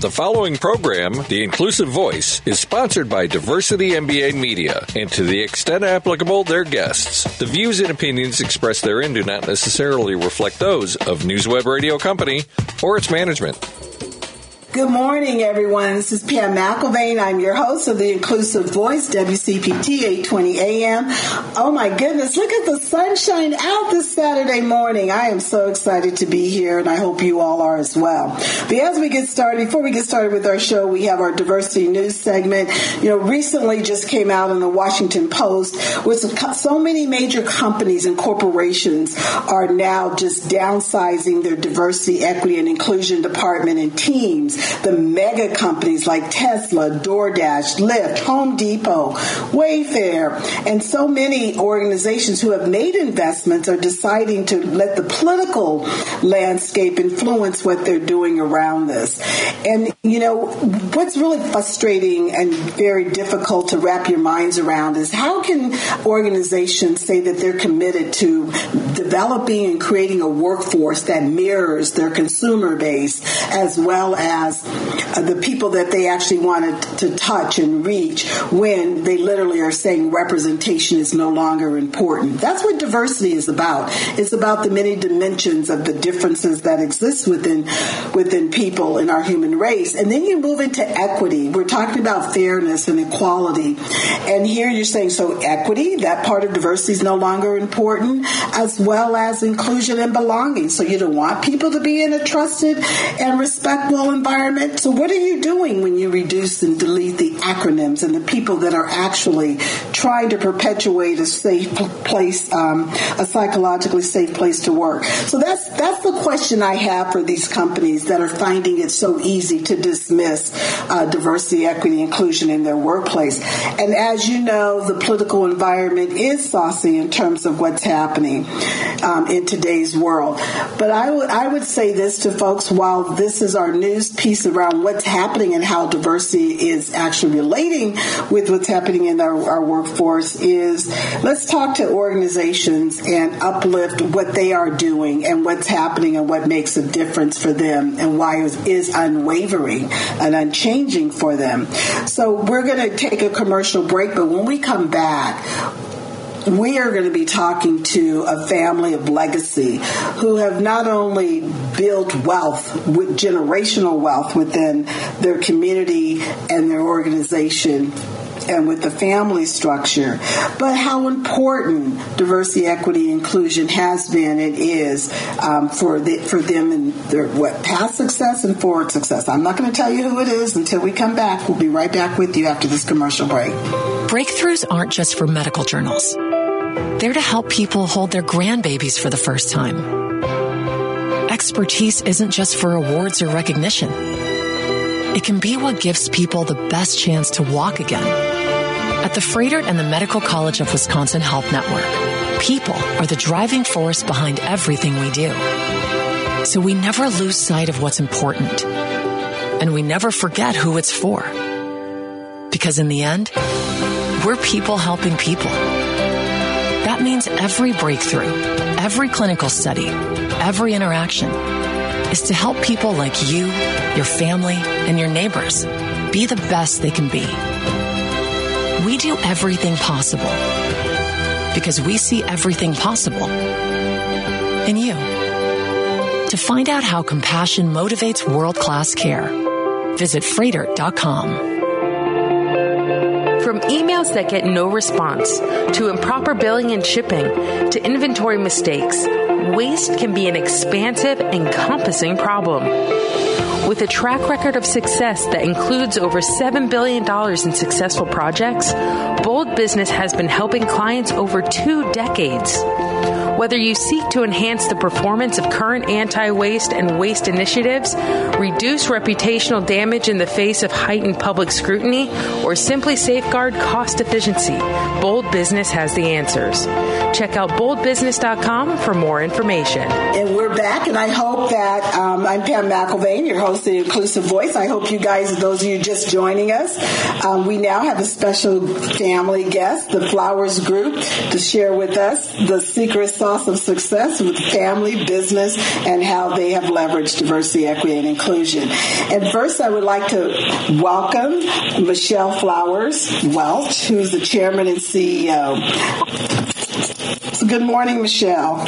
The following program, The Inclusive Voice, is sponsored by Diversity MBA Media, and to the extent applicable, their guests. The views and opinions expressed therein do not necessarily reflect those of NewsWeb Radio Company or its management. Good morning, everyone. This is Pam McElvane. I'm your host of the Inclusive Voice, WCPT 820 AM. Oh my goodness, look at the sunshine out this Saturday morning. I am so excited to be here, and I hope you all are as well. But as we get started, before we get started with our show, we have our diversity news segment. You know, recently just came out in the Washington Post with so many major companies and corporations are now just downsizing their diversity, equity, and inclusion department and teams the mega companies like Tesla, DoorDash, Lyft, Home Depot, Wayfair, and so many organizations who have made investments are deciding to let the political landscape influence what they're doing around this. And, you know, what's really frustrating and very difficult to wrap your minds around is how can organizations say that they're committed to developing and creating a workforce that mirrors their consumer base as well as uh, the people that they actually wanted to touch and reach when they literally are saying representation is no longer important. That's what diversity is about. It's about the many dimensions of the differences that exist within within people in our human race. And then you move into equity. We're talking about fairness and equality. And here you're saying so equity, that part of diversity is no longer important, as well as inclusion and belonging. So you don't want people to be in a trusted and respectful environment environment. So, what are you doing when you reduce and delete the acronyms and the people that are actually trying to perpetuate a safe place, um, a psychologically safe place to work? So that's that's the question I have for these companies that are finding it so easy to dismiss uh, diversity, equity, inclusion in their workplace. And as you know, the political environment is saucy in terms of what's happening um, in today's world. But I would I would say this to folks: while this is our news piece around what's happening and how diversity is actually relating with what's happening in our, our workforce is let's talk to organizations and uplift what they are doing and what's happening and what makes a difference for them and why it is unwavering and unchanging for them. So we're going to take a commercial break, but when we come back, we are going to be talking to a family of legacy who have not only built wealth with generational wealth within their community and their organization and with the family structure, but how important diversity, equity, inclusion has been and is um, for the, for them and their what past success and forward success. I'm not going to tell you who it is until we come back. We'll be right back with you after this commercial break. Breakthroughs aren't just for medical journals. They're to help people hold their grandbabies for the first time. Expertise isn't just for awards or recognition. It can be what gives people the best chance to walk again. At the Froedtert and the Medical College of Wisconsin Health Network, people are the driving force behind everything we do. So we never lose sight of what's important. And we never forget who it's for. Because in the end, we're people helping people. That means every breakthrough, every clinical study, every interaction is to help people like you, your family, and your neighbors be the best they can be. We do everything possible because we see everything possible in you. To find out how compassion motivates world class care, visit Froedtert.com. From emails that get no response, to improper billing and shipping, to inventory mistakes, waste can be an expansive, encompassing problem. With a track record of success that includes over $7 billion in successful projects, Bold Business has been helping clients over two decades. Whether you seek to enhance the performance of current anti waste and waste initiatives, reduce reputational damage in the face of heightened public scrutiny, or simply safeguard cost efficiency, Bold Business has the answers. Check out boldbusiness.com for more information. And we're back, and I hope that um, I'm Pam McElvane, your host of the Inclusive Voice. I hope you guys, those of you just joining us, um, we now have a special family guest, the Flowers Group, to share with us the secret sauce some success with family, business, and how they have leveraged diversity, equity, and inclusion. And first, I would like to welcome Michelle Flowers Welch, who's the chairman and CEO. So good morning, Michelle.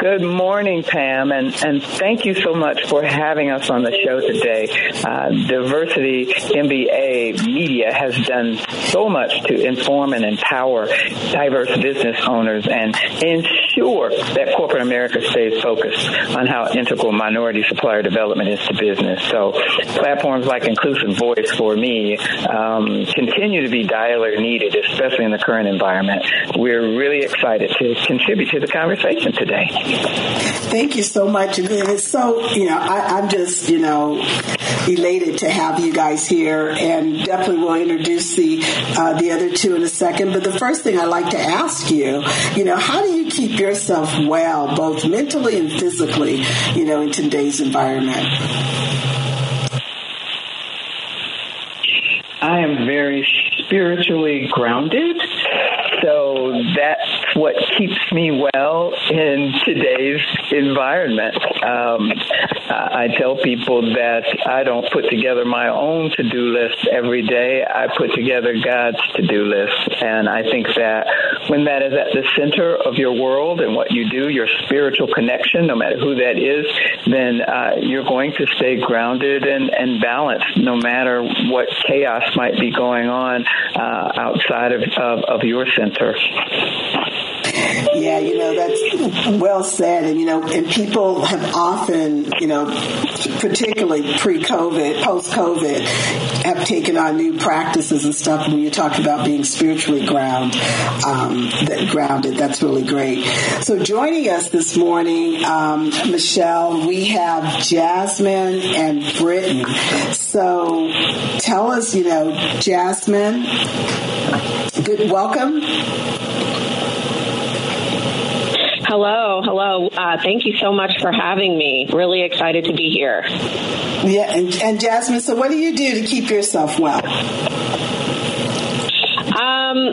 Good morning, Pam, and, and thank you so much for having us on the show today. Uh, Diversity MBA Media has done so much to inform and empower diverse business owners and ensure that corporate America stays focused on how integral minority supplier development is to business. So platforms like Inclusive Voice for me um, continue to be dialer needed, especially in the current environment. We're really excited to contribute to the conversation today. Thank you so much. It's so, you know, I, am just, you know, elated to have you guys here and definitely will introduce the, uh, the other two in a second. But the first thing I'd like to ask you, you know, how do you keep yourself well, both mentally and physically, you know, in today's environment? I am very spiritually grounded. So that's what keeps me well in today's environment. Um, I tell people that I don't put together my own to do list every day. I put together God's to do list. And I think that when that is at the center of your world and what you do, your spiritual connection, no matter who that is, then uh, you're going to stay grounded and, and balanced no matter what chaos might be going on uh, outside of, of, of your center. Yeah, you know, that's well said. And, you know, and people have often, you know, particularly pre COVID, post COVID, have taken on new practices and stuff. When you talk about being spiritually ground, um, that grounded, that's really great. So joining us this morning, um, Michelle, we have Jasmine and Britton. So tell us, you know, Jasmine, good welcome. Hello, hello. Uh, thank you so much for having me. Really excited to be here. Yeah, and, and Jasmine, so what do you do to keep yourself well? Um,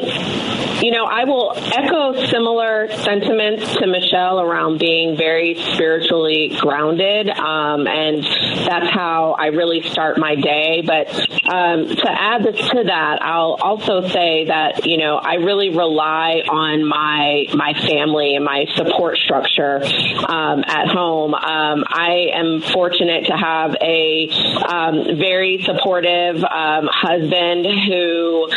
you know, I will echo similar sentiments to Michelle around being very spiritually grounded, um, and that's how I really start my day. But um, to add this to that, I'll also say that you know I really rely on my my family and my support structure um, at home. Um, I am fortunate to have a um, very supportive um, husband who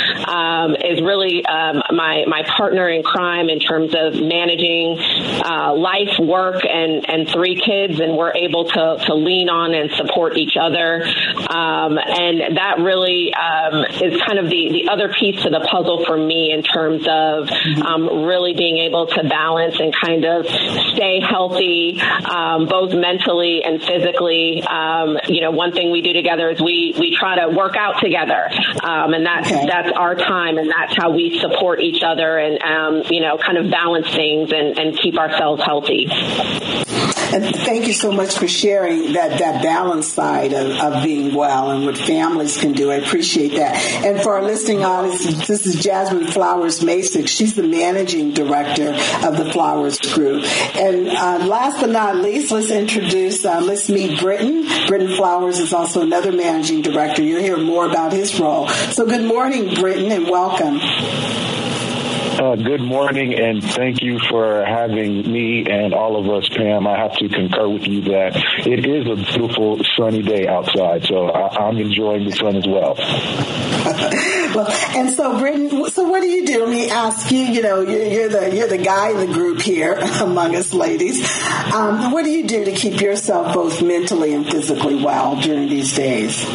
is really my my my partner in crime in terms of managing uh, life, work, and and three kids, and we're able to to lean on and support each other. Um, and that really um, is kind of the the other piece to the puzzle for me in terms of um, really being able to balance and kind of stay healthy, um, both mentally and physically. Um, you know, one thing we do together is we we try to work out together, um, and that's okay. that's our time, and that's how we support each other and um, you know kind of balance things and, and keep ourselves healthy. And thank you so much for sharing that that balance side of, of being well and what families can do. I appreciate that. And for our listening audience, this is Jasmine Flowers Masick. She's the managing director of the Flowers Group. And uh, last but not least, let's introduce, uh, let's meet Britton. Britton Flowers is also another managing director. You'll hear more about his role. So good morning, Britton, and welcome. Uh, good morning, and thank you for having me and all of us, Pam. I have to concur with you that it is a beautiful sunny day outside, so I, am enjoying the sun as well. well, and so, Britton, so what do you do? Let me ask you. You know, you're, you're the you're the guy in the group here among us ladies. Um, what do you do to keep yourself both mentally and physically well during these days?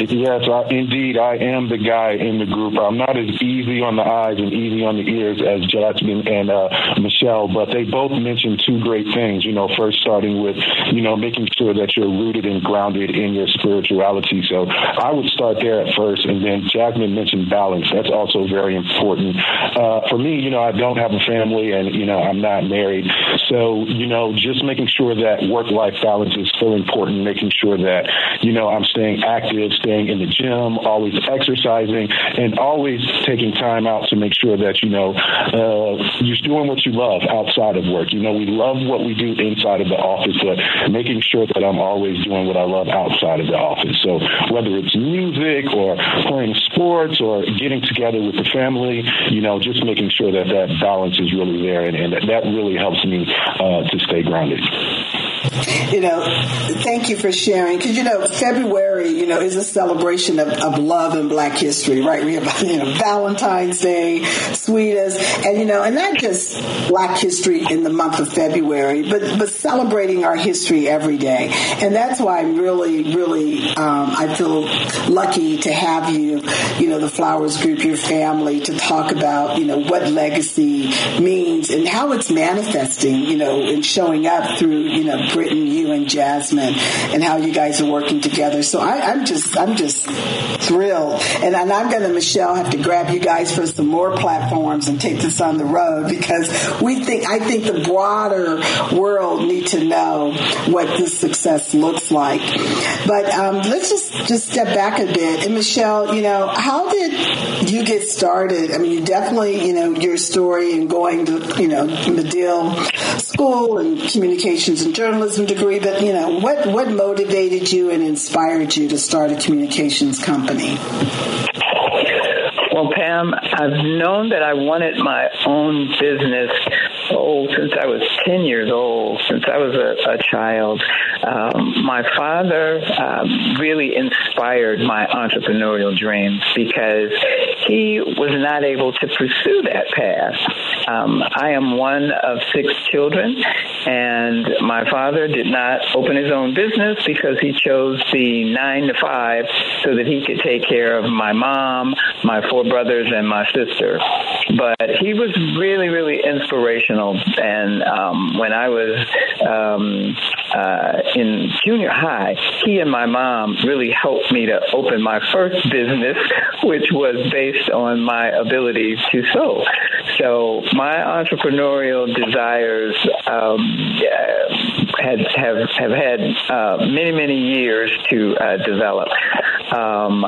Yes, I, indeed, I am the guy in the group. I'm not as easy on the eyes and easy on the ears as Jasmine and uh, Michelle, but they both mentioned two great things. You know, first starting with, you know, making sure that you're rooted and grounded in your spirituality. So I would start there at first, and then Jasmine mentioned balance. That's also very important. Uh, for me, you know, I don't have a family, and you know, I'm not married, so you know, just making sure that work-life balance is still important. Making sure that you know I'm staying active staying in the gym, always exercising, and always taking time out to make sure that, you know, uh, you're doing what you love outside of work. You know, we love what we do inside of the office, but making sure that I'm always doing what I love outside of the office. So whether it's music or playing sports or getting together with the family, you know, just making sure that that balance is really there. And, and that really helps me uh, to stay grounded. You know, thank you for sharing. Because, you know, February, you know, is a celebration of, of love and black history, right? We have, you know, Valentine's Day, Sweetest, and, you know, and not just black history in the month of February, but, but celebrating our history every day. And that's why I'm really, really, um, I feel lucky to have you, you know, the Flowers Group, your family, to talk about, you know, what legacy means and how it's manifesting, you know, and showing up through, you know, Britton, you and Jasmine, and how you guys are working together. So I, am just, I'm just thrilled. And, and I'm going to, Michelle, have to grab you guys for some more platforms and take this on the road because we think, I think the broader world need to know what this success looks like. But um, let's just just step back a bit. And Michelle, you know, how did you get started? I mean, you definitely, you know, your story and going to, you know, Medill School and communications and journalism degree. But you know, what what motivated you and inspired you to start a communications company? Well, Pam, I've known that I wanted my own business oh, since I was 10 years old, since I was a, a child. Um, my father um, really inspired my entrepreneurial dreams because he was not able to pursue that path. Um, I am one of six children, and my father did not open his own business because he chose the nine to five so that he could take care of my mom, my four brothers, and my sister. But he was really, really inspirational. And um, when I was um, uh, in junior high, he and my mom really helped me to open my first business, which was based on my ability to sew. So my entrepreneurial desires um, had have have had uh, many many years to uh, develop. Um,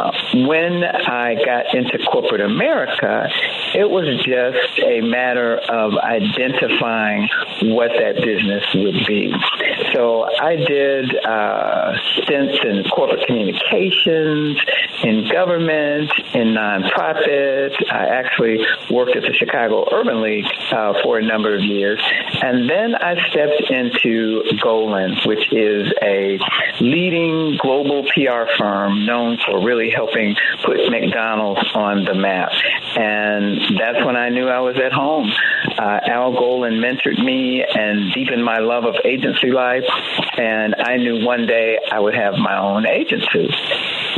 when I got into corporate America, it was just a matter of identifying what that business would be. So I did uh, stints in corporate communications, in government, in nonprofit. I actually worked at the Chicago Urban League uh, for a number of years. And then I stepped into Golin, which is a leading global PR firm known for really helping put McDonald's on the map. And that's when I knew I was at home. Uh, Al Golin mentored me and deepened my love of agency life and I knew one day I would have my own agency.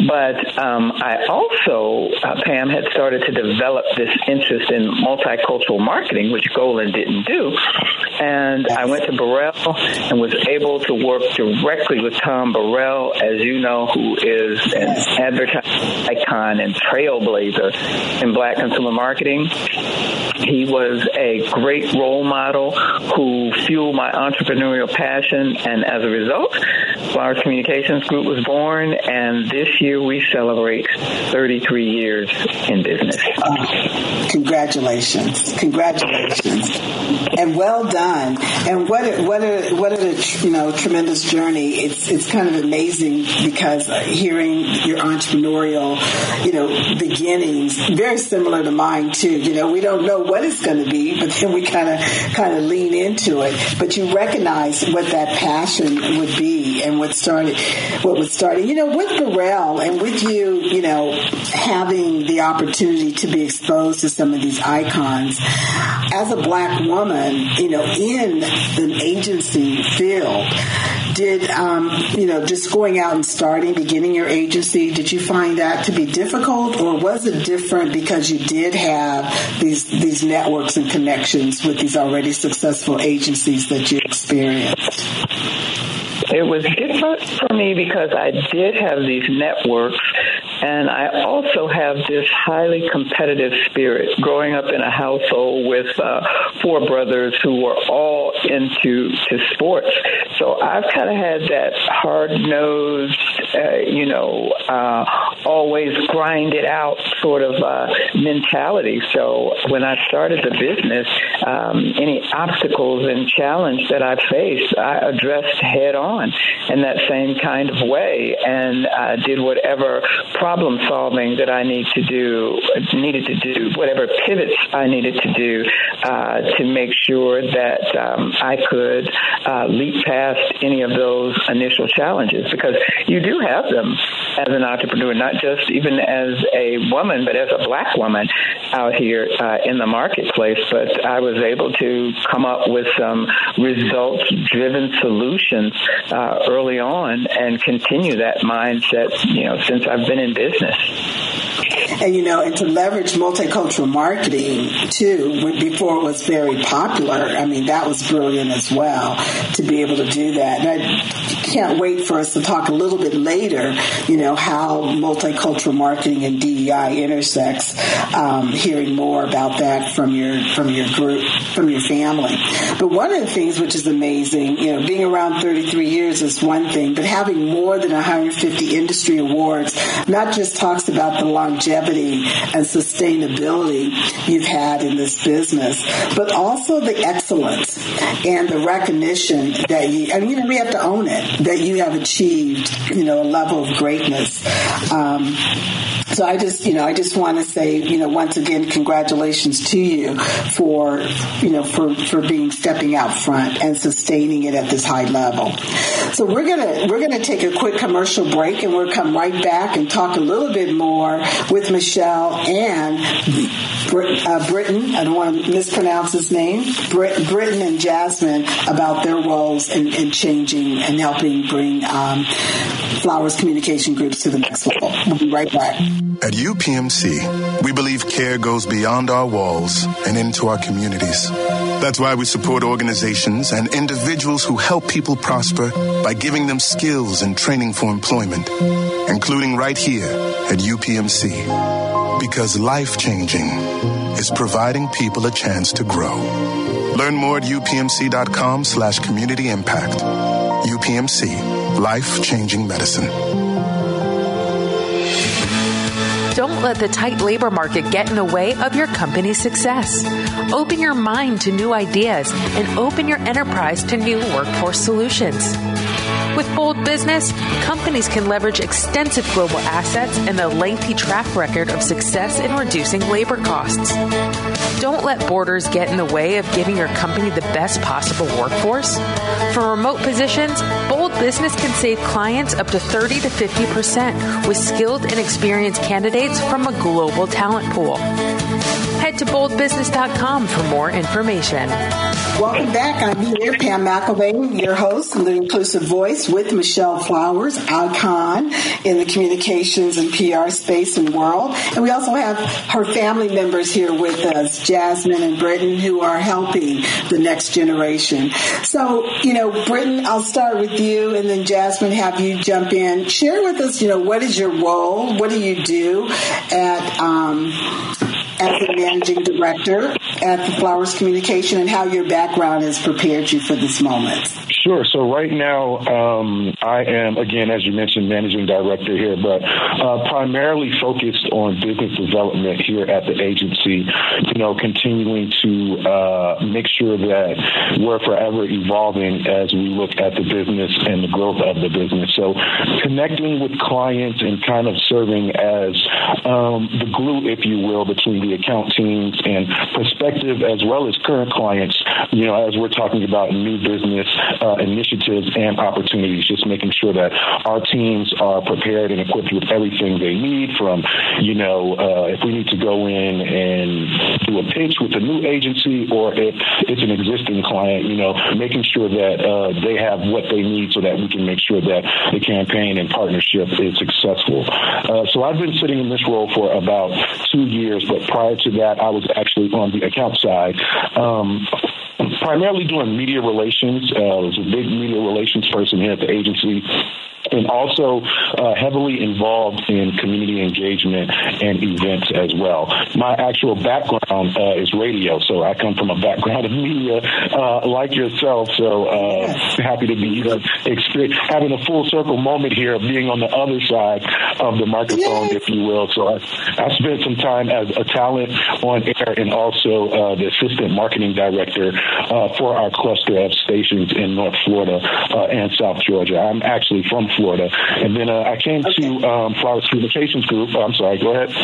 But um, I also, uh, Pam, had started to develop this interest in multicultural marketing, which Golin didn't do. And I went to Burrell and was able to work directly with Tom Burrell, as you know, who is an advertising icon and trailblazer in black consumer marketing. He was a great role model who fueled my entrepreneurial passion, and as a result, Flowers Communications Group was born, and this year we celebrate 33 years in business. Uh, congratulations. Congratulations. And well done. And what a, what a, what a, you know, tremendous journey. It's, it's kind of amazing because hearing your entrepreneurial, you know, beginnings, very similar to mine too. You know, we don't know what it's going to be, but then we kind of, kind of lean into it. But you recognize what that passion would be and what started, what was starting, you know, with Burrell and with you, you know, having the opportunity to be exposed to some of these icons as a black woman, you know, in the agency field, did um, you know just going out and starting, beginning your agency? Did you find that to be difficult, or was it different because you did have these these networks and connections with these already successful agencies that you experienced? It was different for me because I did have these networks and I also have this highly competitive spirit growing up in a household with uh, four brothers who were all into to sports. So I've kind of had that hard nosed, uh, you know, uh, always grind it out sort of uh, mentality. So when I started the business, um, any obstacles and challenge that I faced, I addressed head on in that same kind of way, and uh, did whatever problem solving that I need to do, needed to do, whatever pivots I needed to do uh, to make sure that um, I could uh, leap past any of those initial challenges because you do have them as an entrepreneur, not just even as a woman, but as a black woman out here uh, in the marketplace. But I was able to come up with some results driven solutions uh, early on and continue that mindset, you know, since I've been in business. And you know, and to leverage multicultural marketing too, before it was very popular. I mean, that was brilliant as well to be able to do that. And I can't wait for us to talk a little bit later. You know how multicultural marketing and DEI intersects. Um, hearing more about that from your from your group from your family. But one of the things which is amazing, you know, being around 33 years is one thing, but having more than 150 industry awards not just talks about the longevity and sustainability you've had in this business, but also the excellence and the recognition that you, I mean, we have to own it, that you have achieved, you know, a level of greatness. Um, so I just, you know, I just want to say, you know, once again, congratulations to you for, you know, for, for being stepping out front and sustaining it at this high level. So we're gonna we're gonna take a quick commercial break and we'll come right back and talk a little bit more with Michelle and Brit, uh. I don't want to mispronounce his name. Brit, and Jasmine about their roles in, in changing and helping bring um, Flowers Communication Groups to the next level. We'll be right back. At UPMC, we believe care goes beyond our walls and into our communities. That's why we support organizations and individuals who help people prosper by giving them skills and training for employment, including right here at UPMC. Because life changing is providing people a chance to grow. Learn more at upmc.com slash community impact. UPMC, life changing medicine. Don't let the tight labor market get in the way of your company's success. Open your mind to new ideas and open your enterprise to new workforce solutions. With Bold Business, companies can leverage extensive global assets and a lengthy track record of success in reducing labor costs. Don't let borders get in the way of giving your company the best possible workforce. For remote positions, Bold Business can save clients up to 30 to 50% with skilled and experienced candidates from a global talent pool. Head to boldbusiness.com for more information. Welcome back. I'm here, Pam McElvane, your host of the Inclusive Voice with Michelle Flowers, icon in the communications and PR space and world. And we also have her family members here with us, Jasmine and Britton, who are helping the next generation. So, you know, Britton, I'll start with you and then Jasmine, have you jump in. Share with us, you know, what is your role? What do you do at, um, as the managing director at the Flowers Communication and how your background has prepared you for this moment. Sure. So right now, um, I am again, as you mentioned, managing director here, but uh, primarily focused on business development here at the agency. You know, continuing to uh, make sure that we're forever evolving as we look at the business and the growth of the business. So connecting with clients and kind of serving as um, the glue, if you will, between the account teams and prospective as well as current clients. You know, as we're talking about new business. Uh, initiatives and opportunities, just making sure that our teams are prepared and equipped with everything they need from, you know, uh, if we need to go in and do a pitch with a new agency or if it's an existing client, you know, making sure that uh, they have what they need so that we can make sure that the campaign and partnership is successful. Uh, so I've been sitting in this role for about two years, but prior to that, I was actually on the account side. Um, primarily doing media relations. Uh, was a big media relations person here at the agency and also uh, heavily involved in community engagement and events as well. My actual background uh, is radio, so I come from a background of media uh, like yourself. So uh, happy to be uh, having a full circle moment here of being on the other side of the microphone, if you will. So I, I spent some time as a talent on air and also uh, the assistant marketing director for our cluster of stations in North Florida and South Georgia. I'm actually from Florida. And then uh, I came okay. to um, Flowers Communications Group. I'm sorry, go ahead.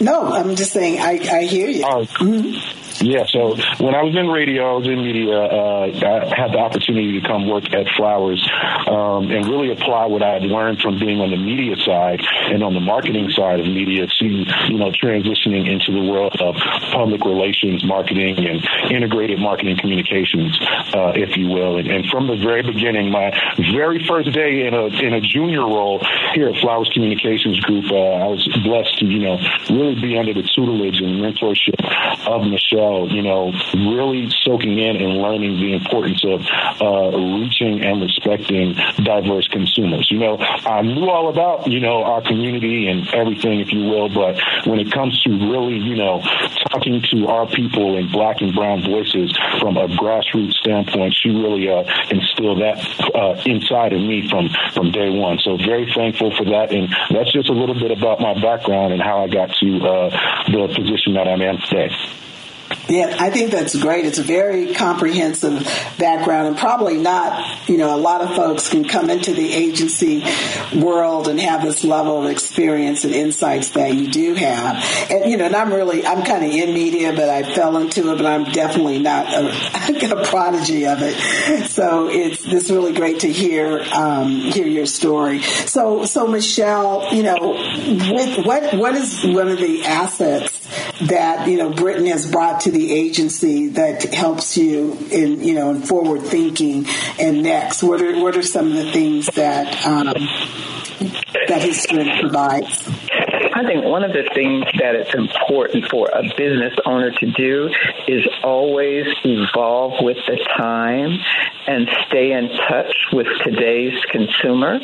No, I'm just saying I, I hear you. Mm-hmm. Yeah, so when I was in radio, I was in media, uh, I had the opportunity to come work at Flowers um, and really apply what I had learned from being on the media side and on the marketing side of media to, you know, transitioning into the world of public relations, marketing, and integrated marketing communications, uh, if you will. And, and, from the very beginning, my very first day in a, in a junior role here at Flowers Communications Group, uh, I was blessed to, you know, really be under the tutelage and mentorship of Michelle you know, really soaking in and learning the importance of uh, reaching and respecting diverse consumers. You know, I knew all about, you know, our community and everything, if you will, but when it comes to really, you know, talking to our people and black and brown voices from a grassroots standpoint, she really uh, instilled that uh, inside of me from, from day one. So very thankful for that. And that's just a little bit about my background and how I got to uh, the position that I'm in today. Yeah, I think that's great. It's a very comprehensive background, and probably not, you know, a lot of folks can come into the agency world and have this level of experience and insights that you do have. And, you know, and I'm really, I'm kind of in media, but I fell into it, but I'm definitely not a, a prodigy of it. So it's, it's really great to hear, um, hear your story. So, so Michelle, you know, with what, what is one of the assets that, you know, Britton has brought to the agency that helps you in you know in forward thinking and next? What are what are some of the things that um, that his provides? I think one of the things that it's important for a business owner to do is always evolve with the time and stay in touch with today's consumer.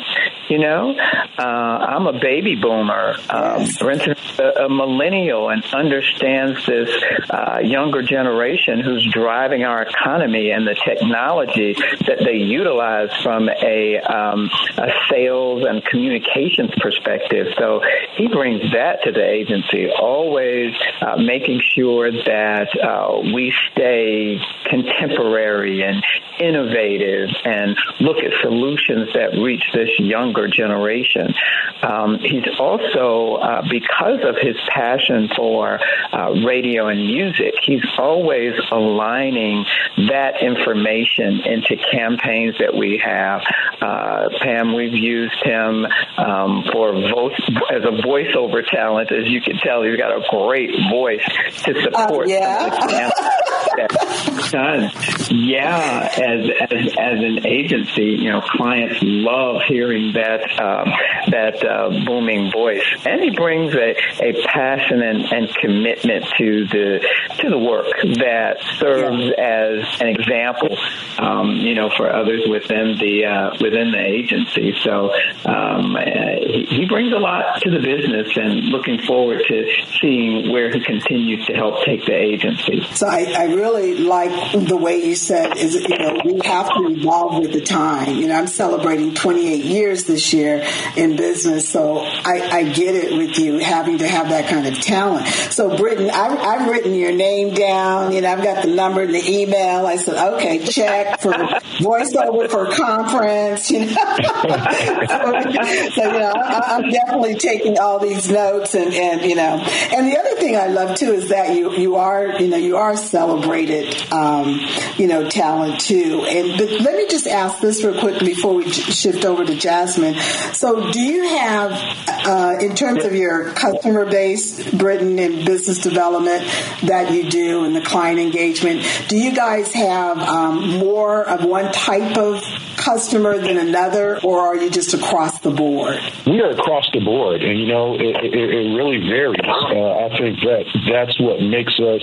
You know, uh, I'm a baby boomer, um, a, a, millennial, and understands this uh, younger generation who's driving our economy and the technology that they utilize from a, um, a sales and communications perspective. So he brings that to the agency, always uh, making sure that uh, we stay contemporary and innovative and look at solutions that reach this younger generation. Um, he's also, uh, because of his passion for uh, radio and music, he's always aligning that information into campaigns that we have. Uh, Pam, we've used him um, for vo- as a voiceover talent. As you can tell, he's got a great voice to support uh, yeah. done. Yeah, as, as as an agency, you know, clients love hearing that um, that uh, booming voice, and he brings a, a passion and, and commitment to the to the work that serves as an example, um, you know, for others within the uh, within the agency. So um, uh, he, he brings a lot to the business, and looking forward to seeing where he continues to help take the agency. So I, I really like the way you said is you know we have to evolve with the time. You know, I'm celebrating 28 years this year in business, so I, I get it with you having to have that kind of talent. So, Britton, I've, I've written your name down. You know, I've got the number and the email. I said, okay, check for voiceover for conference. You know, so, you know, I, I'm definitely taking all these notes, and and you know, and the other thing I love too is that you you are you know you are celebrated. Um, you know, talent too. And but let me just ask this real quick before we shift over to Jasmine. So, do you have, uh, in terms of your customer base, Britton and business development that you do and the client engagement, do you guys have um, more of one type of customer than another, or are you just across the board? We are across the board, and you know, it, it, it really varies. Uh, I think that that's what makes us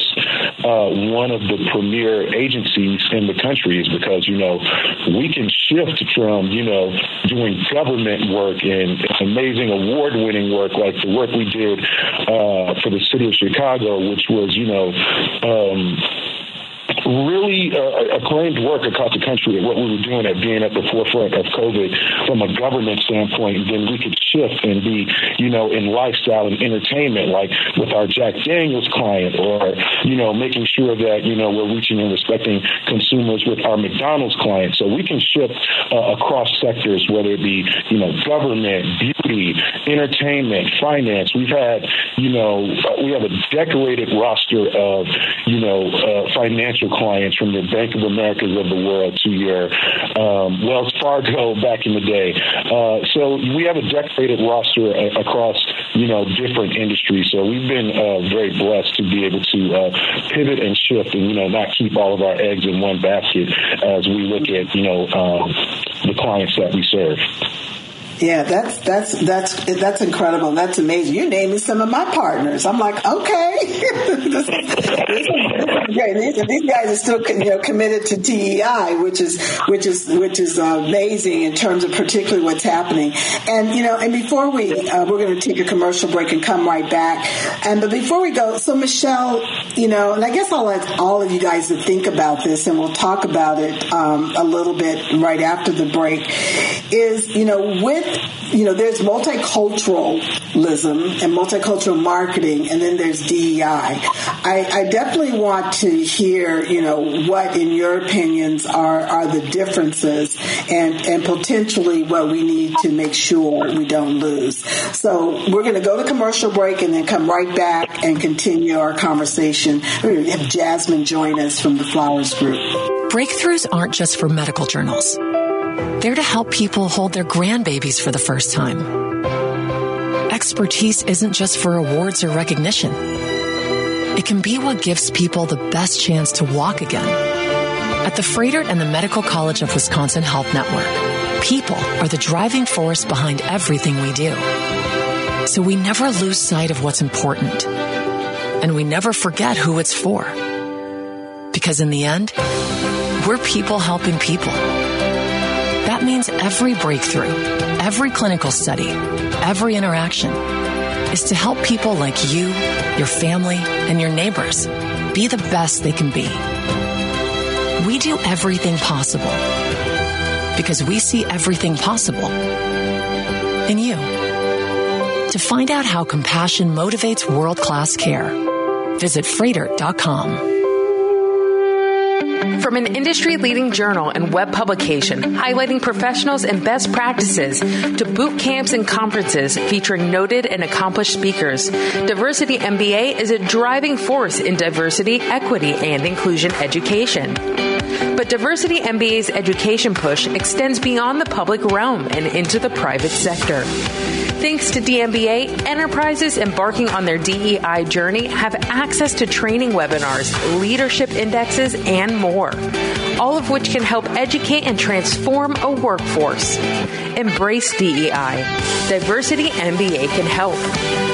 uh, one of the premier agencies in the country is because you know we can shift from you know doing government work and amazing award-winning work like the work we did uh, for the city of Chicago, which was you know. Um, really uh, acclaimed work across the country at what we were doing at being at the forefront of COVID from a government standpoint, then we could shift and be, you know, in lifestyle and entertainment, like with our Jack Daniels client, or you know, making sure that you know we're reaching and respecting consumers with our McDonald's client. So we can shift uh, across sectors, whether it be you know government, beauty, entertainment, finance. We've had you know we have a decorated roster of you know uh, financial clients from the Bank of Americas of the world to your um, Wells Fargo back in the day. Uh, so we have a decorated roster a- across you know different industries. So we've been uh, very blessed to be able to uh, pivot and shift, and you know not keep all of our eggs in one basket as we look at you know um, the clients that we serve. Yeah, that's that's that's that's incredible. That's amazing. You're naming some of my partners. I'm like, okay, this. These, these, guys are still you know committed to DEI, which is which is which is amazing in terms of particularly what's happening. And you know, and before we uh, we're going to take a commercial break and come right back. And but before we go, so Michelle, you know, and I guess I'll let all of you guys to think about this, and we'll talk about it um, a little bit right after the break. Is you know with you know, there's multiculturalism and multicultural marketing, and then there's DEI. I, I, definitely want to hear, you know, what in your opinions are, are the differences and, and potentially what we need to make sure we don't lose. So we're going to go to commercial break and then come right back and continue our conversation. We're going to have Jasmine join us from the Flowers Group. Breakthroughs aren't just for medical journals. They're to help people hold their grandbabies for the first time. Expertise isn't just for awards or recognition. It can be what gives people the best chance to walk again. At the Froedtert and the Medical College of Wisconsin Health Network, people are the driving force behind everything we do. So we never lose sight of what's important. And we never forget who it's for. Because in the end, we're people helping people. That means every breakthrough, every clinical study, every interaction is to help people like you, your family, and your neighbors be the best they can be. We do everything possible because we see everything possible in you. To find out how compassion motivates world class care, visit Froedtert.com. From an industry leading journal and web publication highlighting professionals and best practices to boot camps and conferences featuring noted and accomplished speakers, Diversity MBA is a driving force in diversity, equity, and inclusion education. But Diversity MBA's education push extends beyond the public realm and into the private sector. Thanks to DMBA, enterprises embarking on their DEI journey have access to training webinars, leadership indexes, and more, all of which can help educate and transform a workforce. Embrace DEI. Diversity MBA can help.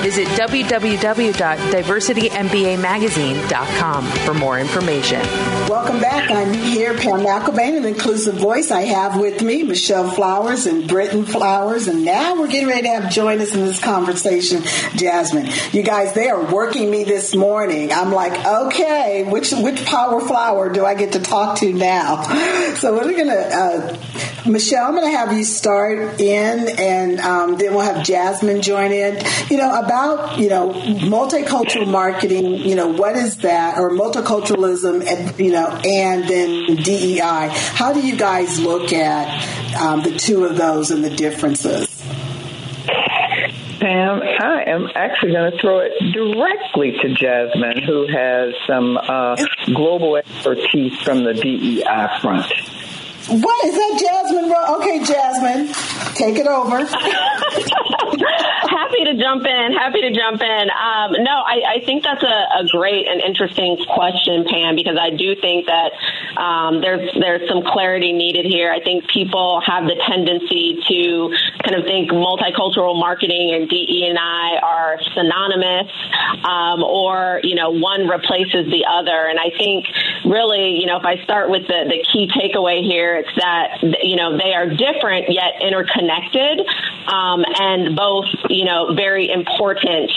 Visit www.diversitymbamagazine.com for more information. Welcome back. I'm here, Pam McElvane, an inclusive voice. I have with me Michelle Flowers and Britton Flowers, and now we're getting ready to have join us in this conversation, Jasmine. You guys, they are working me this morning. I'm like, okay, which which power flower do I get to talk to now? So we're gonna, uh, Michelle, I'm gonna have you start in, and um, then we'll have Jasmine join in. You know about you know multicultural marketing. You know what is that, or multiculturalism, and you know, and then DEI. How do you guys look at um, the two of those and the differences? Pam, I am actually going to throw it directly to Jasmine, who has some uh, global expertise from the DEI front. What is that, Jasmine? Okay, Jasmine, take it over. Happy to jump in. Happy to jump in. Um, no, I, I, think that's a, a, great and interesting question, Pam, because I do think that um, there's there's some clarity needed here. I think people have the tendency to kind of think multicultural marketing and DE and I are synonymous, um, or you know one replaces the other. And I think really, you know, if I start with the the key takeaway here, it's that you know they are different yet interconnected, um, and both you know very important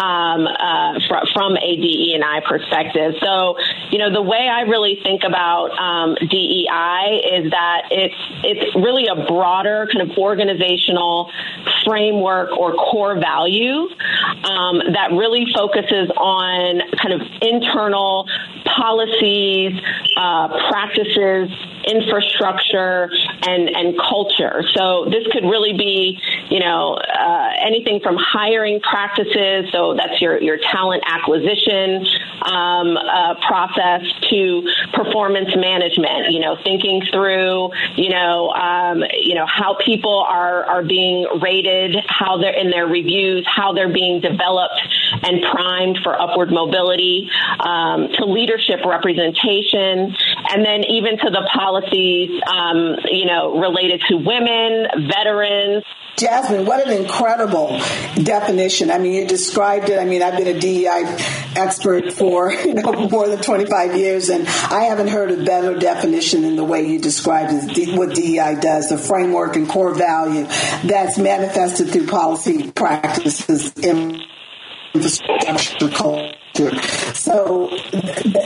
um, uh, fr- from a DE and I perspective. So you know the way I really think about um, DEI is that it's it's really a broader kind of organizational framework or core value um, that really focuses on kind of internal policies, uh, practices, infrastructure, and and culture. So this could really be, you know, uh, anything from hiring practices. So that's your your talent acquisition um, uh, process to performance management. You know, thinking through, you know, um, you know how people are are being rated, how they're in their reviews, how they're being developed and primed for upward mobility, um, to leadership representation, and then even to the policies, um, you know, related to women, veterans. Jasmine, what an incredible definition. I mean, you described it. I mean, I've been a DEI expert for you know more than 25 years, and I haven't heard a better definition than the way you described it, what DEI does, the framework and core value that's manifested through policy practices, infrastructure, culture so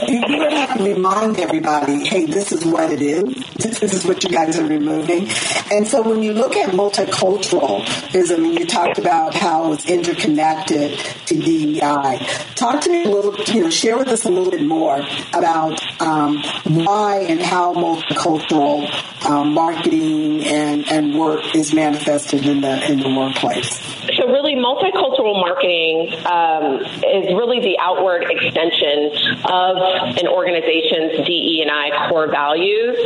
you would have to remind everybody, hey, this is what it is. This is what you guys are removing. And so when you look at multiculturalism, you talked about how it's interconnected to DEI, talk to me a little, you know, share with us a little bit more about um, why and how multicultural um, marketing and, and work is manifested in the in the workplace. So really, multicultural marketing um, is really the out outward extension of an organization's DE and I core values.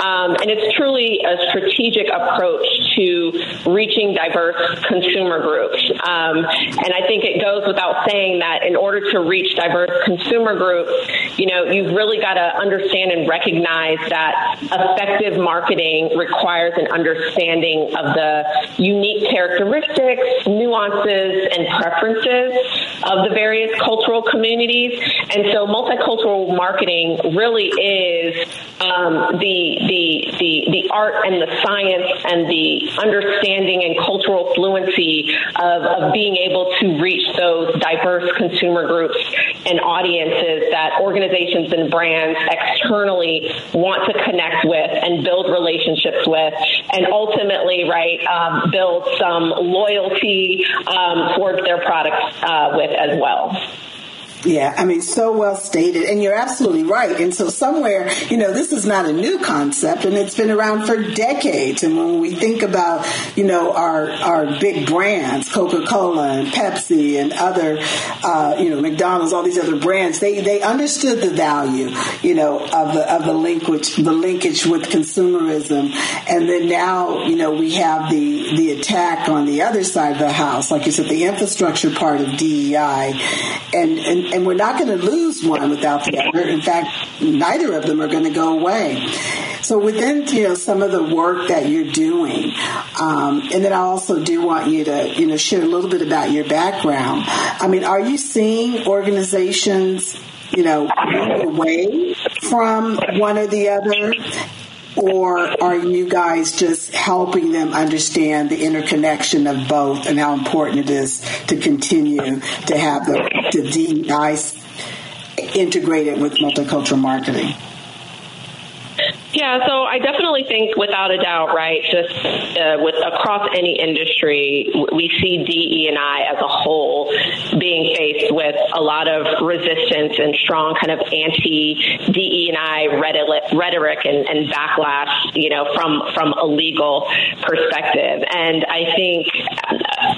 Um, and it's truly a strategic approach to reaching diverse consumer groups. Um, and I think it goes without saying that in order to reach diverse consumer groups, you know, you've really got to understand and recognize that effective marketing requires an understanding of the unique characteristics, nuances, and preferences of the various cultural communities communities. And so multicultural marketing really is um, the, the, the, the art and the science and the understanding and cultural fluency of, of being able to reach those diverse consumer groups and audiences that organizations and brands externally want to connect with and build relationships with and ultimately right um, build some loyalty um, towards their products uh, with as well. Yeah, I mean, so well stated. And you're absolutely right. And so, somewhere, you know, this is not a new concept and it's been around for decades. And when we think about, you know, our, our big brands, Coca Cola and Pepsi and other, uh, you know, McDonald's, all these other brands, they, they understood the value, you know, of the, of the linkage, the linkage with consumerism. And then now, you know, we have the, the attack on the other side of the house, like you said, the infrastructure part of DEI. And, and and we're not going to lose one without the other. In fact, neither of them are going to go away. So within you know some of the work that you're doing, um, and then I also do want you to you know share a little bit about your background. I mean, are you seeing organizations you know away from one or the other? Or are you guys just helping them understand the interconnection of both and how important it is to continue to have the, the DEI integrated with multicultural marketing? Yeah, so I definitely think, without a doubt, right, just uh, with across any industry, we see DE and I as a whole being faced with a lot of resistance and strong kind of anti DE and I rhetoric and, and backlash, you know, from from a legal perspective. And I think,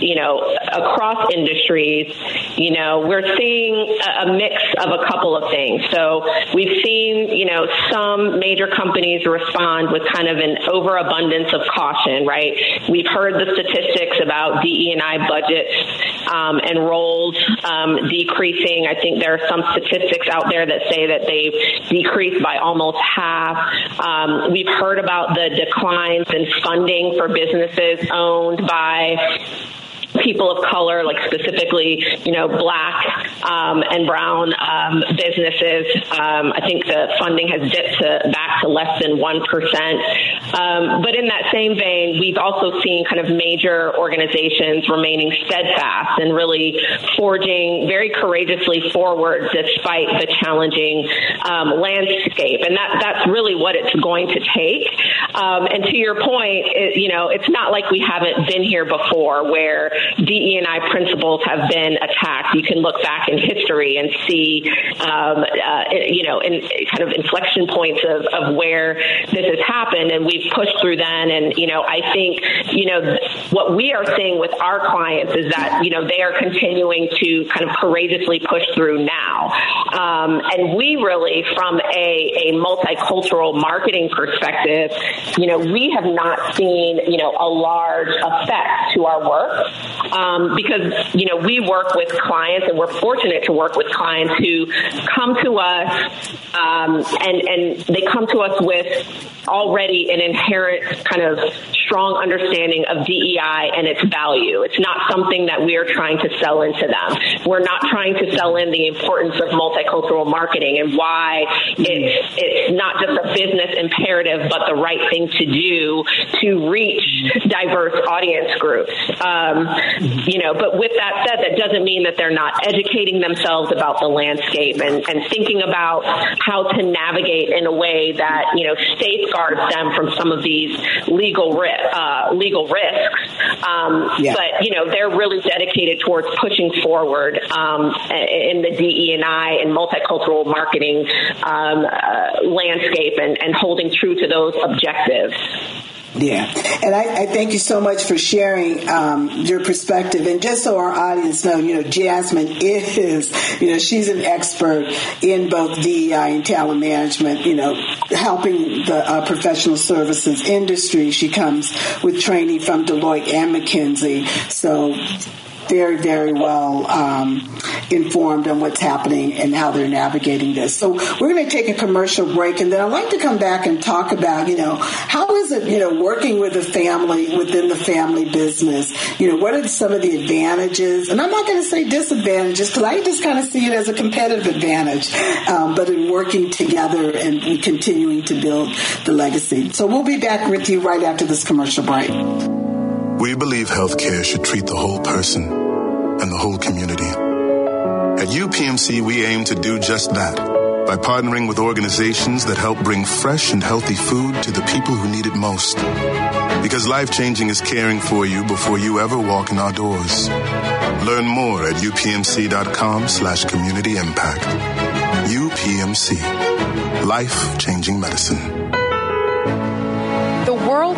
you know, across industries, you know, we're seeing a mix of a couple of things. So we've seen, you know, some major companies respond with kind of an overabundance of caution, right? We've heard the statistics about DE&I budgets um, enrolled um, decreasing. I think there are some statistics out there that say that they've decreased by almost half. Um, we've heard about the declines in funding for businesses owned by people of color, like specifically, you know, black um, and brown um, businesses. Um, I think the funding has dipped to back to less than one percent. Um, but in that same vein, we've also seen kind of major organizations remaining steadfast and really forging very courageously forward despite the challenging um, landscape. And that that's really what it's going to take. Um, and to your point, it, you know, it's not like we haven't been here before where DE&I principles have been attacked. You can look back in history and see, um, uh, you know, in kind of inflection points of, of where this has happened, and we've pushed through then. And you know, I think you know what we are seeing with our clients is that you know they are continuing to kind of courageously push through now, um, and we really, from a, a multicultural marketing perspective, you know, we have not seen you know a large effect to our work um, because you know we work with clients and we're fortunate to work with clients who come to us um, and and they come to us with already an inherent kind of strong understanding of DEI and its value. It's not something that we are trying to sell into them. We're not trying to sell in the importance of multicultural marketing and why it's it's not just a business imperative, but the right thing to do to reach diverse audience groups. Um, you know, but with that said, that doesn't mean that they're not educating themselves about the landscape and, and thinking about how to navigate in a way that, you know, safeguards them from some of these legal uh, legal risks. Um, yeah. But, you know, they're really dedicated towards pushing forward um, in the DE&I and multicultural marketing um, uh, landscape and, and holding true to those objectives. Yeah, and I, I, thank you so much for sharing um, your perspective. And just so our audience know, you know, Jasmine is, you know, she's an expert in both DEI and talent management. You know, helping the uh, professional services industry. She comes with training from Deloitte and McKinsey. So very, very well um, informed on what's happening and how they're navigating this. So we're going to take a commercial break, and then I'd like to come back and talk about, you know, how is it, you know, working with a family within the family business? You know, what are some of the advantages? And I'm not going to say disadvantages because I just kind of see it as a competitive advantage, um, but in working together and, and continuing to build the legacy. So we'll be back with you right after this commercial break. Believe healthcare should treat the whole person and the whole community. At UPMC, we aim to do just that by partnering with organizations that help bring fresh and healthy food to the people who need it most. Because life changing is caring for you before you ever walk in our doors. Learn more at upmc.com slash community impact. UPMC. Life changing medicine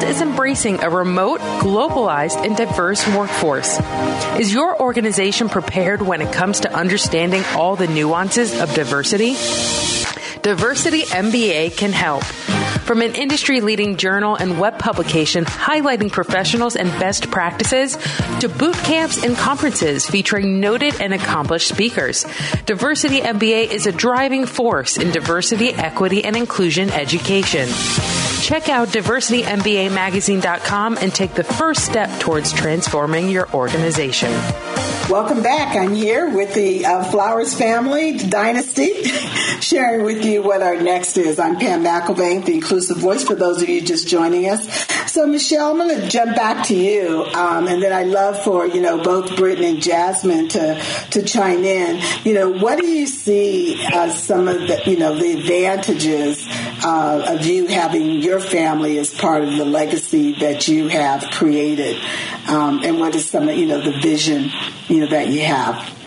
is embracing a remote, globalized, and diverse workforce. Is your organization prepared when it comes to understanding all the nuances of diversity? Diversity MBA can help. From an industry leading journal and web publication highlighting professionals and best practices to boot camps and conferences featuring noted and accomplished speakers, Diversity MBA is a driving force in diversity, equity, and inclusion education. Check out diversitymbamagazine.com and take the first step towards transforming your organization. Welcome back. I'm here with the uh, Flowers family dynasty, sharing with you what our next is. I'm Pam McElvane, the inclusive voice for those of you just joining us. So, Michelle, I'm going to jump back to you, um, and then I'd love for you know both Britton and Jasmine to to chime in. You know, what do you see as some of the you know the advantages uh, of you having your family as part of the legacy that you have created, um, and what is some of you know the vision you know that you have?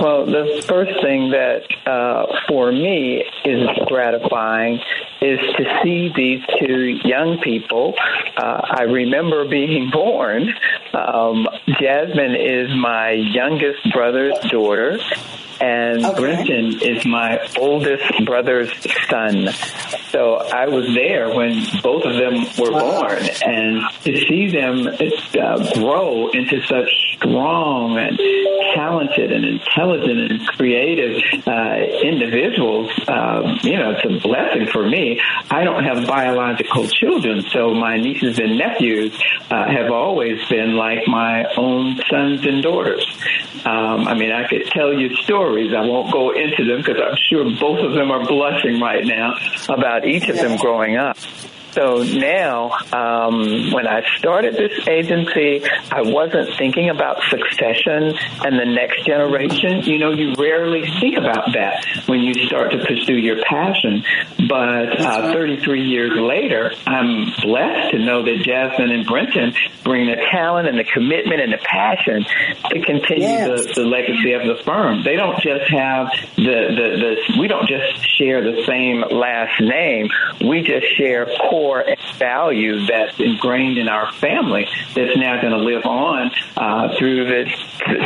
Well, the first thing that uh, for me is gratifying is to see these two young people. Uh, I remember being born. Um, Jasmine is my youngest brother's daughter, and okay. Britton is my oldest brother's son. So I was there when both of them were born, and to see them uh, grow into such strong and talented and intelligent and creative uh, individuals, um, you know, it's a blessing for me. I don't have biological children, so my nieces and nephews uh, have always been like my own sons and daughters. Um, I mean, I could tell you stories. I won't go into them because I'm sure both of them are blushing right now about each of them growing up. So now, um, when I started this agency, I wasn't thinking about succession and the next generation. You know, you rarely think about that when you start to pursue your passion. But uh, 33 years later, I'm blessed to know that Jasmine and Britton bring the talent and the commitment and the passion to continue yes. the, the legacy of the firm. They don't just have the, the, the, we don't just share the same last name. We just share core core value that's ingrained in our family that's now going to live on uh, through the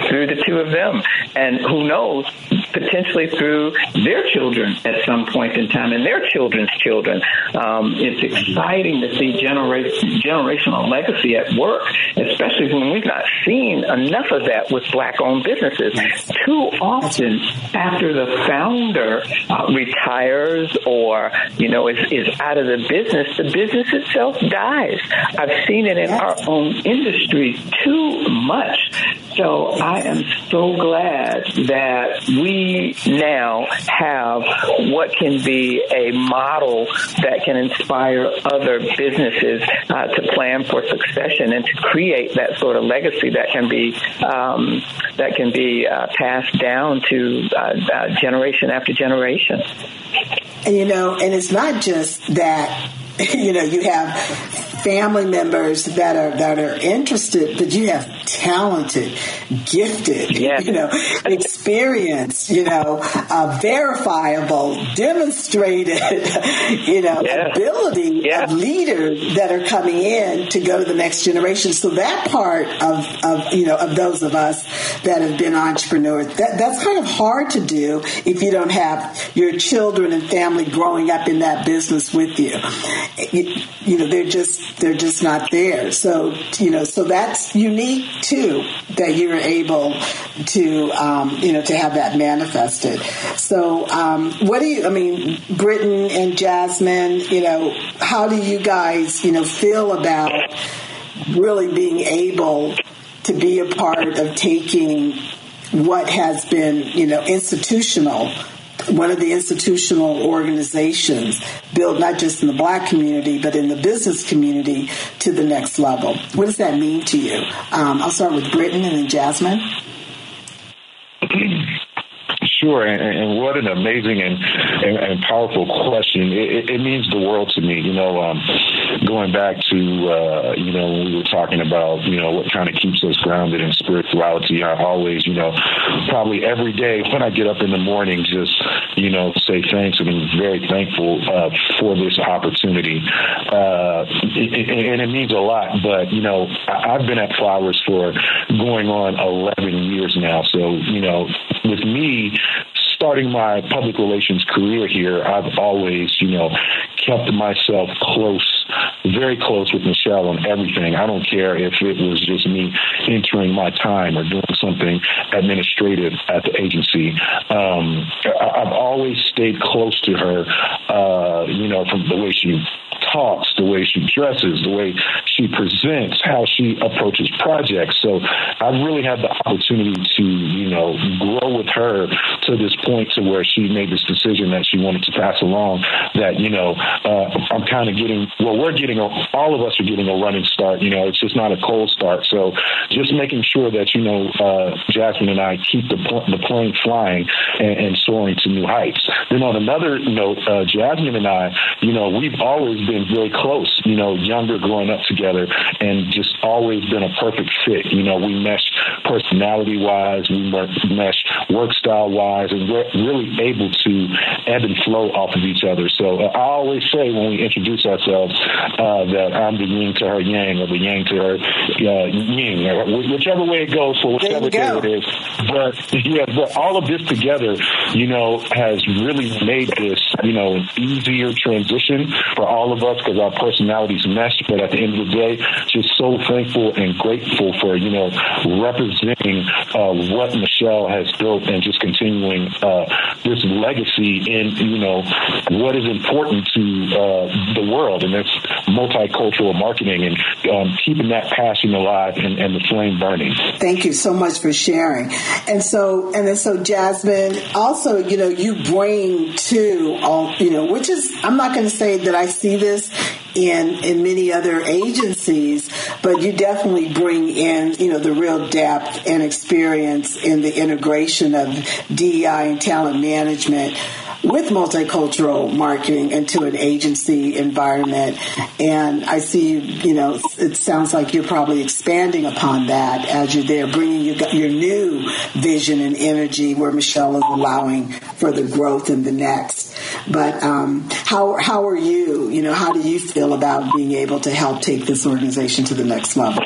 through the two of them, and who knows, potentially through their children at some point in time and their children's children. Um, it's exciting to see generation, generational legacy at work, especially when we've not seen enough of that with black-owned businesses. Too often, after the founder uh, retires or you know is, is out of the business, the business itself dies. I've seen it in our own industry too much. So I am so glad that we now have what can be a model that can inspire other businesses uh, to plan for succession and to create that sort of legacy that can be um, that can be uh, passed down to uh, uh generation after generation. And you know, and it's not just that you know, you have family members that are that are interested, but you have talented, gifted, yes. you know, experienced, you know, uh, verifiable, demonstrated, you know, yes. ability yes. of leaders that are coming in to go to the next generation. So that part of, of you know of those of us that have been entrepreneurs, that, that's kind of hard to do if you don't have your children and family growing up in that business with you you, know they're just they're just not there. So you know so that's unique too that you're able to um, you know to have that manifested. So um, what do you? I mean, Britton and Jasmine. You know, how do you guys you know feel about really being able to be a part of taking what has been you know institutional one of the institutional organizations built not just in the black community but in the business community to the next level. What does that mean to you? Um, I'll start with Britton and then Jasmine. Sure, and, and what an amazing and, and, and powerful question. It, it, means the world to me. You know, um, going back to uh, you know when we were talking about you know what kind of keeps us grounded in spirituality. I always, you know, probably every day when I get up in the morning, just you know, say thanks and be very thankful uh, for this opportunity. Uh, and it means a lot. But you know, I've been at Flowers for going on 11 years now. So you know, with me starting my public relations career here, I've always, you know, kept myself close, very close with Michelle on everything. I don't care if it was just me entering my time or doing something administrative at the agency. Um, I've always stayed close to her, uh, you know, from the way she talks, the way she dresses, the way she presents, how she approaches projects. So I've really had the opportunity to, you know, grow with her to this point to where she made this decision that she wanted to pass along that, you know, uh, I'm kind of getting, well, we're getting, a, all of us are getting a running start. You know, it's just not a cold start. So just making sure that, you know, uh, Jasmine and I keep the, the plane flying and, and soaring to new heights. Then on another note, uh, Jasmine and I, you know, we've always been very close, you know, younger growing up together and just always been a perfect fit. You know, we mesh personality wise, we mesh work style wise, and we're really able to ebb and flow off of each other. So uh, I always say when we introduce ourselves uh, that I'm the yin to her yang or the yang to her uh, yin, whichever way it goes for whichever day it is. But yeah, but all of this together, you know, has really made this you know, an easier transition for all of us because our personalities mesh. But at the end of the day, just so thankful and grateful for, you know, representing uh, what Michelle has built and just continuing uh, this legacy in, you know, what is important to uh, the world. And that's multicultural marketing and um, keeping that passion alive and, and the flame burning. Thank you so much for sharing. And so, and then so Jasmine, also, you know, you bring to all, you know, which is, I'm not going to say that I see this in in many other agencies, but you definitely bring in you know the real depth and experience in the integration of DEI and talent management with multicultural marketing into an agency environment. And I see, you know, it sounds like you're probably expanding upon that as you're there, bringing your, your new vision and energy where Michelle is allowing for the growth in the next. But um, how, how are you? You know, how do you feel about being able to help take this organization to the next level?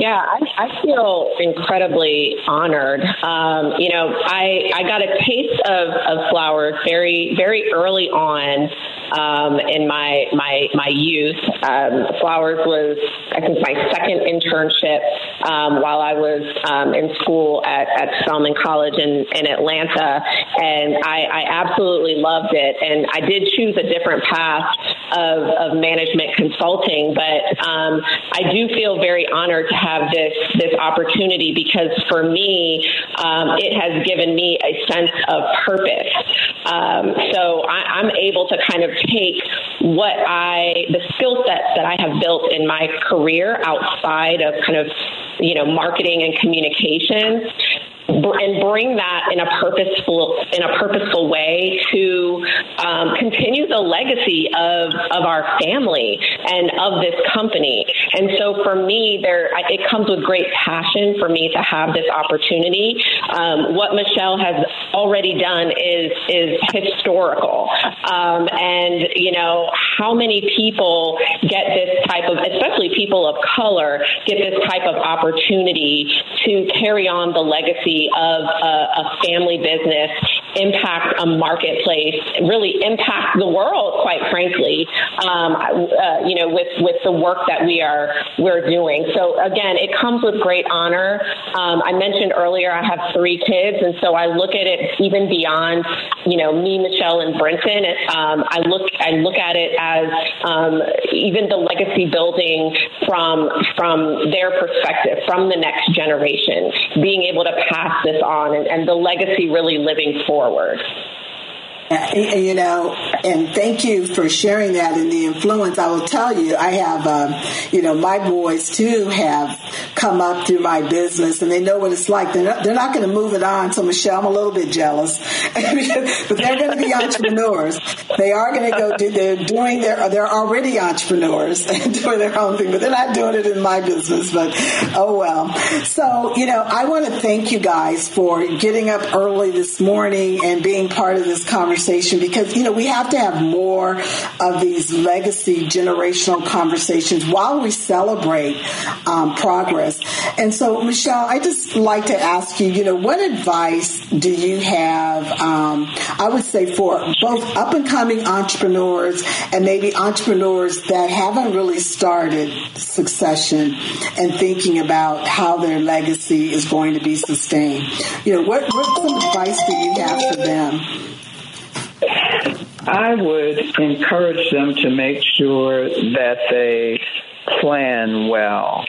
Yeah, I, I feel incredibly honored. Um, you know, I, I got a taste of, of flowers very, very early on um, in my my my youth. Um, Flowers was I think my second internship um, while I was um, in school at, at Spelman College in, in Atlanta, and I, I absolutely loved it. And I did choose a different path of, of management consulting, but um, I do feel very honored to have this this opportunity because for me, um, it has given me a sense of purpose. Um, so I, I'm able to kind of take what I, the skill sets that I have built in my career outside of kind of, you know, marketing and communications and bring that in a purposeful in a purposeful way to um, continue the legacy of of our family and of this company. And so for me, there it comes with great passion for me to have this opportunity. Um, what Michelle has already done is is historical, um, and you know how many people get this type of, especially people of color, get this type of opportunity to carry on the legacy of a, a family business impact a marketplace, really impact the world, quite frankly, um, uh, you know, with, with the work that we are, we're doing. So again, it comes with great honor. Um, I mentioned earlier, I have three kids. And so I look at it even beyond, you know, me, Michelle and Britton. Um, I look, I look at it as, um, even the legacy building from, from their perspective, from the next generation, being able to pass this on and, and the legacy really living forward forward. You know, and thank you for sharing that and the influence. I will tell you, I have, um, you know, my boys too have come up through my business and they know what it's like. They're not, they're not going to move it on. So Michelle, I'm a little bit jealous, but they're going to be entrepreneurs. They are going to go do, they're doing their, they're already entrepreneurs and doing their own thing, but they're not doing it in my business, but oh well. So, you know, I want to thank you guys for getting up early this morning and being part of this conversation conversation because, you know, we have to have more of these legacy generational conversations while we celebrate um, progress. And so, Michelle, I just like to ask you, you know, what advice do you have, um, I would say, for both up and coming entrepreneurs and maybe entrepreneurs that haven't really started succession and thinking about how their legacy is going to be sustained? You know, what, what some advice do you have for them? I would encourage them to make sure that they plan well.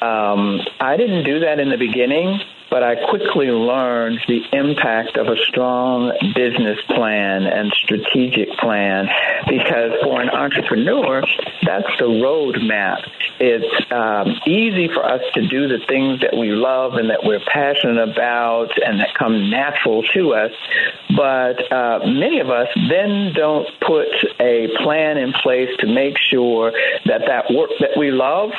Um, I didn't do that in the beginning but I quickly learned the impact of a strong business plan and strategic plan because for an entrepreneur, that's the roadmap. It's um, easy for us to do the things that we love and that we're passionate about and that come natural to us, but uh, many of us then don't put a plan in place to make sure that that work that we love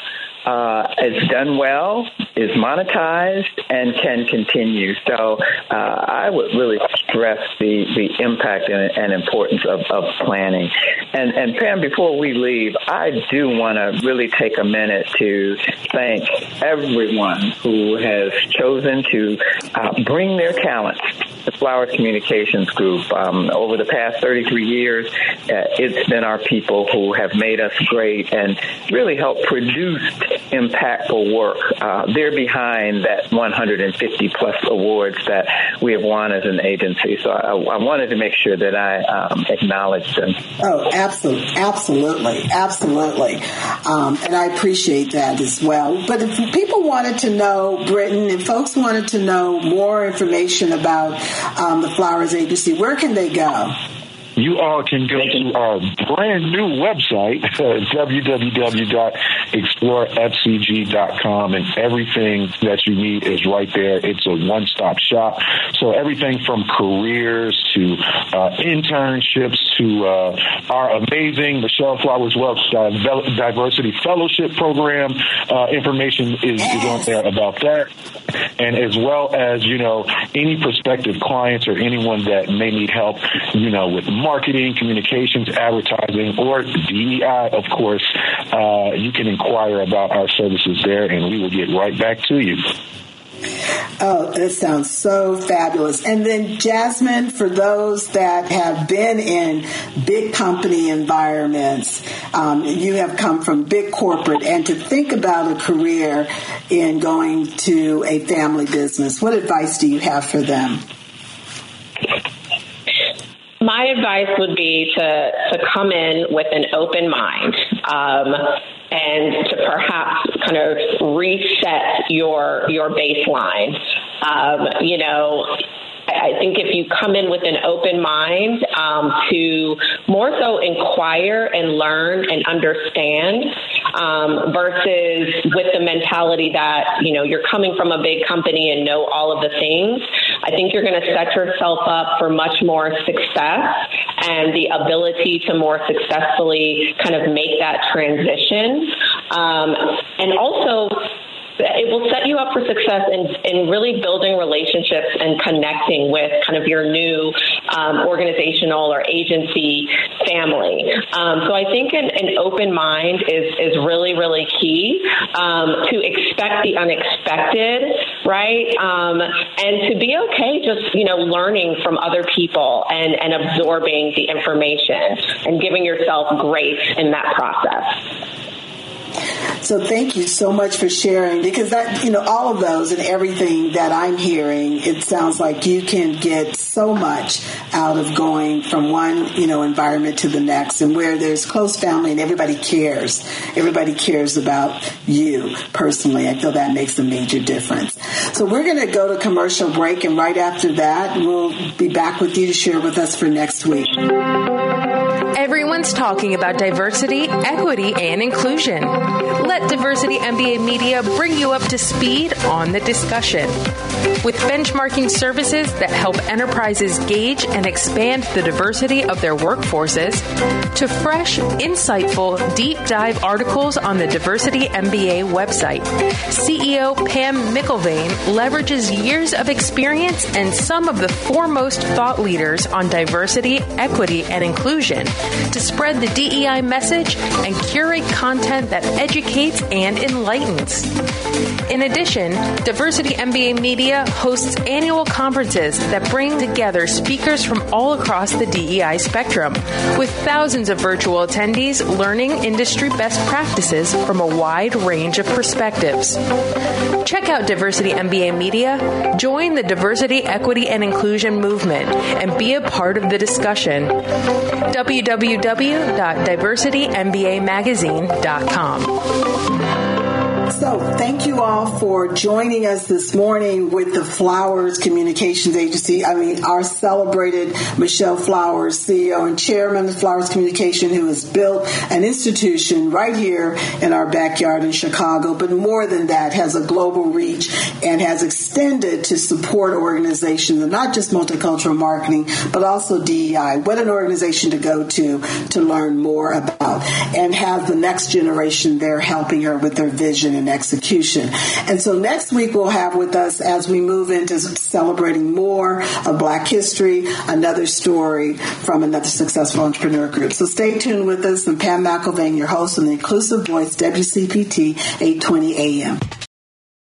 uh, is done well, is monetized, and can continue. So uh, I would really stress the, the impact and, and importance of, of planning. And, and Pam, before we leave, I do want to really take a minute to thank everyone who has chosen to uh, bring their talents the Flower Communications Group. Um, over the past 33 years, uh, it's been our people who have made us great and really helped produce impactful work. Uh, they're behind that 150 plus awards that we have won as an agency. So I, I wanted to make sure that I um, acknowledge them. Oh, absolutely, absolutely, absolutely, um, and I appreciate that as well. But if people wanted to know, Britton, if folks wanted to know more information about um, the Flowers Agency, where can they go? You all can go to our brand new website, www.explorefcg.com, and everything that you need is right there. It's a one stop shop. So everything from careers to uh, internships to uh, our amazing Michelle Flowers Welch Diversity Fellowship Program uh, information is, is on there about that. And as well as, you know, any prospective clients or anyone that may need help, you know, with marketing, communications, advertising, or DEI, of course, uh, you can inquire about our services there and we will get right back to you. Oh, that sounds so fabulous. And then, Jasmine, for those that have been in big company environments, um, you have come from big corporate, and to think about a career in going to a family business, what advice do you have for them? My advice would be to to come in with an open mind um, and to perhaps kind of reset your your baseline. Um, you know, I think if you come in with an open mind um, to more so inquire and learn and understand um, versus with the mentality that, you know, you're coming from a big company and know all of the things, I think you're going to set yourself up for much more success and the ability to more successfully kind of make that transition. Um, and also, it will set you up for success in, in really building relationships and connecting with kind of your new um, organizational or agency family. Um, so I think an, an, open mind is, is really, really key um, to expect the unexpected, right? Um, and to be okay just, you know, learning from other people and, and absorbing the information and giving yourself grace in that process. So thank you so much for sharing because that, you know, all of those and everything that I'm hearing, it sounds like you can get so much out of going from one, you know, environment to the next and where there's close family and everybody cares. Everybody cares about you personally. I feel that makes a major difference. So we're going to go to commercial break and right after that, we'll be back with you to share with us for next week. Everyone's talking about diversity, equity, and inclusion. Let Diversity MBA Media bring you up to speed on the discussion. With benchmarking services that help enterprises gauge and expand the diversity of their workforces, to fresh, insightful, deep dive articles on the Diversity MBA website, CEO Pam McElvane leverages years of experience and some of the foremost thought leaders on diversity, equity, and inclusion to spread the DEI message and curate content that educates and enlightens. In addition, Diversity MBA Media hosts annual conferences that bring together speakers from all across the DEI spectrum, with thousands of virtual attendees learning industry best practices from a wide range of perspectives. Check out Diversity MBA Media, join the diversity, equity, and inclusion movement, and be a part of the discussion. www.diversitymbamagazine.com. So, thank you all for joining us this morning with the Flowers Communications Agency. I mean, our celebrated Michelle Flowers, CEO and chairman of Flowers Communication, who has built an institution right here in our backyard in Chicago, but more than that, has a global reach and has extended to support organizations, and not just multicultural marketing, but also DEI. What an organization to go to to learn more about and have the next generation there helping her with their vision and execution. And so next week we'll have with us as we move into celebrating more of Black history, another story from another successful entrepreneur group. So stay tuned with us. And Pam McElvane, your host on the Inclusive Voice WCPT 820 AM.